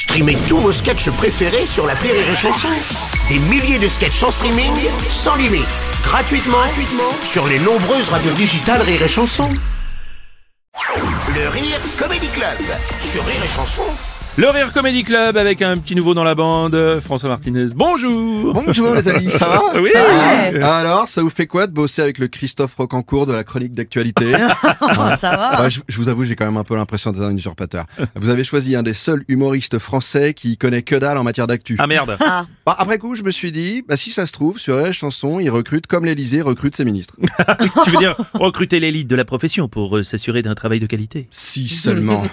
Streamez tous vos sketchs préférés sur la Rire et Chanson. Des milliers de sketchs en streaming, sans limite, gratuitement, gratuitement sur les nombreuses radios digitales Rire et Chanson. Le Rire Comedy Club sur Rire et Chanson. Le Rire Comedy Club avec un petit nouveau dans la bande, François Martinez. Bonjour Bonjour les amis, ça va Oui Ça va Alors, ça vous fait quoi de bosser avec le Christophe Rocancourt de la chronique d'actualité ça va. Bah, je, je vous avoue, j'ai quand même un peu l'impression d'être un usurpateur. Vous avez choisi un des seuls humoristes français qui connaît que dalle en matière d'actu. Ah merde Ah, Bah, après coup, je me suis dit, bah, si ça se trouve, sur les chansons, il recrute comme l'Elysée recrute ses ministres. Tu veux dire recruter l'élite de la profession pour euh, s'assurer d'un travail de qualité? Si seulement.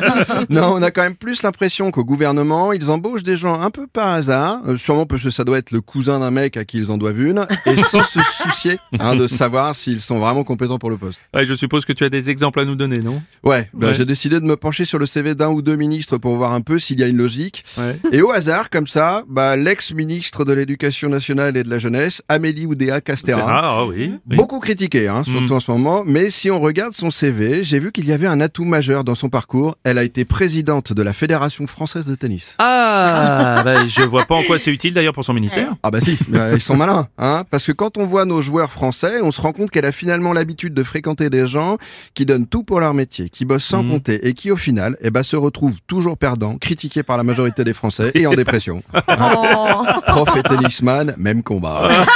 non, on a quand même plus l'impression qu'au gouvernement, ils embauchent des gens un peu par hasard, euh, sûrement parce que ça doit être le cousin d'un mec à qui ils en doivent une, et sans se soucier hein, de savoir s'ils sont vraiment compétents pour le poste. Ouais, je suppose que tu as des exemples à nous donner, non? Ouais, bah, Ouais. j'ai décidé de me pencher sur le CV d'un ou deux ministres pour voir un peu s'il y a une logique. Ouais. Et au hasard, comme ça, bah, l'ex-ministre de l'Éducation nationale et de la jeunesse, Amélie Oudéa Castéra. Ah oui, oui. Beaucoup critiqué, hein, surtout Mm. en ce moment, mais si on regarde son CV, j'ai vu qu'il y avait un atout majeur dans son parcours. Elle a été présidente de la Fédération française de tennis. Ah, bah, je vois pas en quoi c'est utile d'ailleurs pour son ministère. Ah bah si, bah, ils sont malins, hein, parce que quand on voit nos joueurs français, on se rend compte qu'elle a finalement l'habitude de fréquenter des gens qui donnent tout pour leur métier, qui bossent sans Mhm. compter et qui au final, eh ben, se retrouvent toujours perdants, critiqués par la majorité des Français et en dépression. oh. Prof et tennisman, même combat.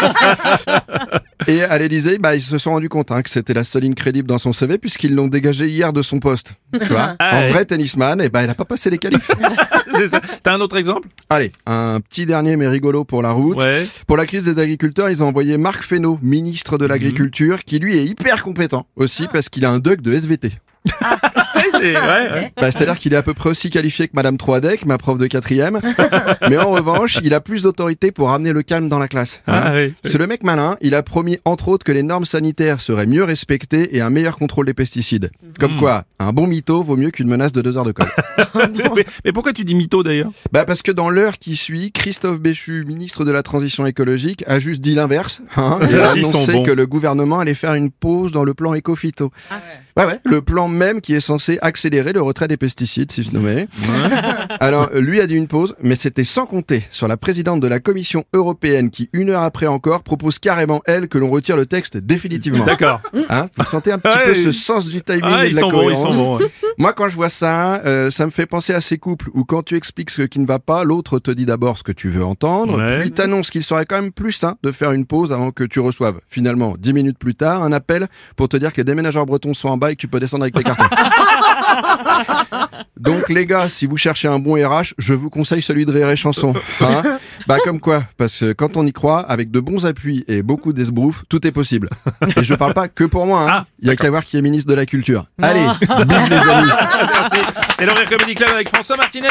Et à l'Elysée, bah, ils se sont rendus compte hein, que c'était la seule ligne crédible dans son CV puisqu'ils l'ont dégagé hier de son poste. Tu vois Ah en vrai tennisman, et ben, elle a pas passé les qualifs. c'est ça. T'as un autre exemple? Allez, un petit dernier mais rigolo pour la route. Ouais. Pour la crise des agriculteurs, ils ont envoyé Marc Fesneau, ministre de l'Agriculture, qui lui est hyper compétent aussi parce qu'il a un doc de SVT. Ouais, c'est ouais, ouais. Bah, C'est-à-dire qu'il est à peu près aussi qualifié que Madame Troadec, ma prof de quatrième. Mais en revanche, il a plus d'autorité pour ramener le calme dans la classe. hein. Ah, oui. C'est le mec malin, il a promis entre autres que les normes sanitaires seraient mieux respectées et un meilleur contrôle des pesticides. Comme Mm. quoi, un bon mytho vaut mieux qu'une menace de deux heures de colle. mais, mais pourquoi tu dis mytho d'ailleurs? Bah parce que dans l'heure qui suit, Christophe Béchu, ministre de la Transition écologique, a juste dit l'inverse hein, et a annoncé que le gouvernement allait faire une pause dans le plan éco-phyto. Ouais, ouais, le plan même qui est censé accélérer le retrait des pesticides, si je nommais. Alors, lui a dit une pause, mais c'était sans compter sur la présidente de la Commission européenne qui, une heure après encore, propose carrément, elle, que l'on retire le texte définitivement. D'accord. Hein, vous sentez un petit Ouais, peu ce sens du timing Ah, et ils de la sont bons, ils cohérence. sont bons. ouais. Moi, quand je vois ça, euh, ça me fait penser à ces couples où quand tu expliques ce qui ne va pas, l'autre te dit d'abord ce que tu veux entendre, Ouais. puis t'annonce qu'il serait quand même plus sain de faire une pause avant que tu reçoives, finalement, dix minutes plus tard, un appel pour te dire que les déménageurs bretons sont en bas et que tu peux descendre avec tes cartons. Donc les gars, si vous cherchez un bon RH, je vous conseille celui de Rire et Chanson. Hein bah comme quoi, parce que quand on y croit, avec de bons appuis et beaucoup d'esbrouf, tout est possible. Et je parle pas que pour moi, hein. Ah, il y a qu'à voir qui est ministre de la Culture. Allez, bis les amis Merci. Et le Rire Comedy Club avec François Martinez.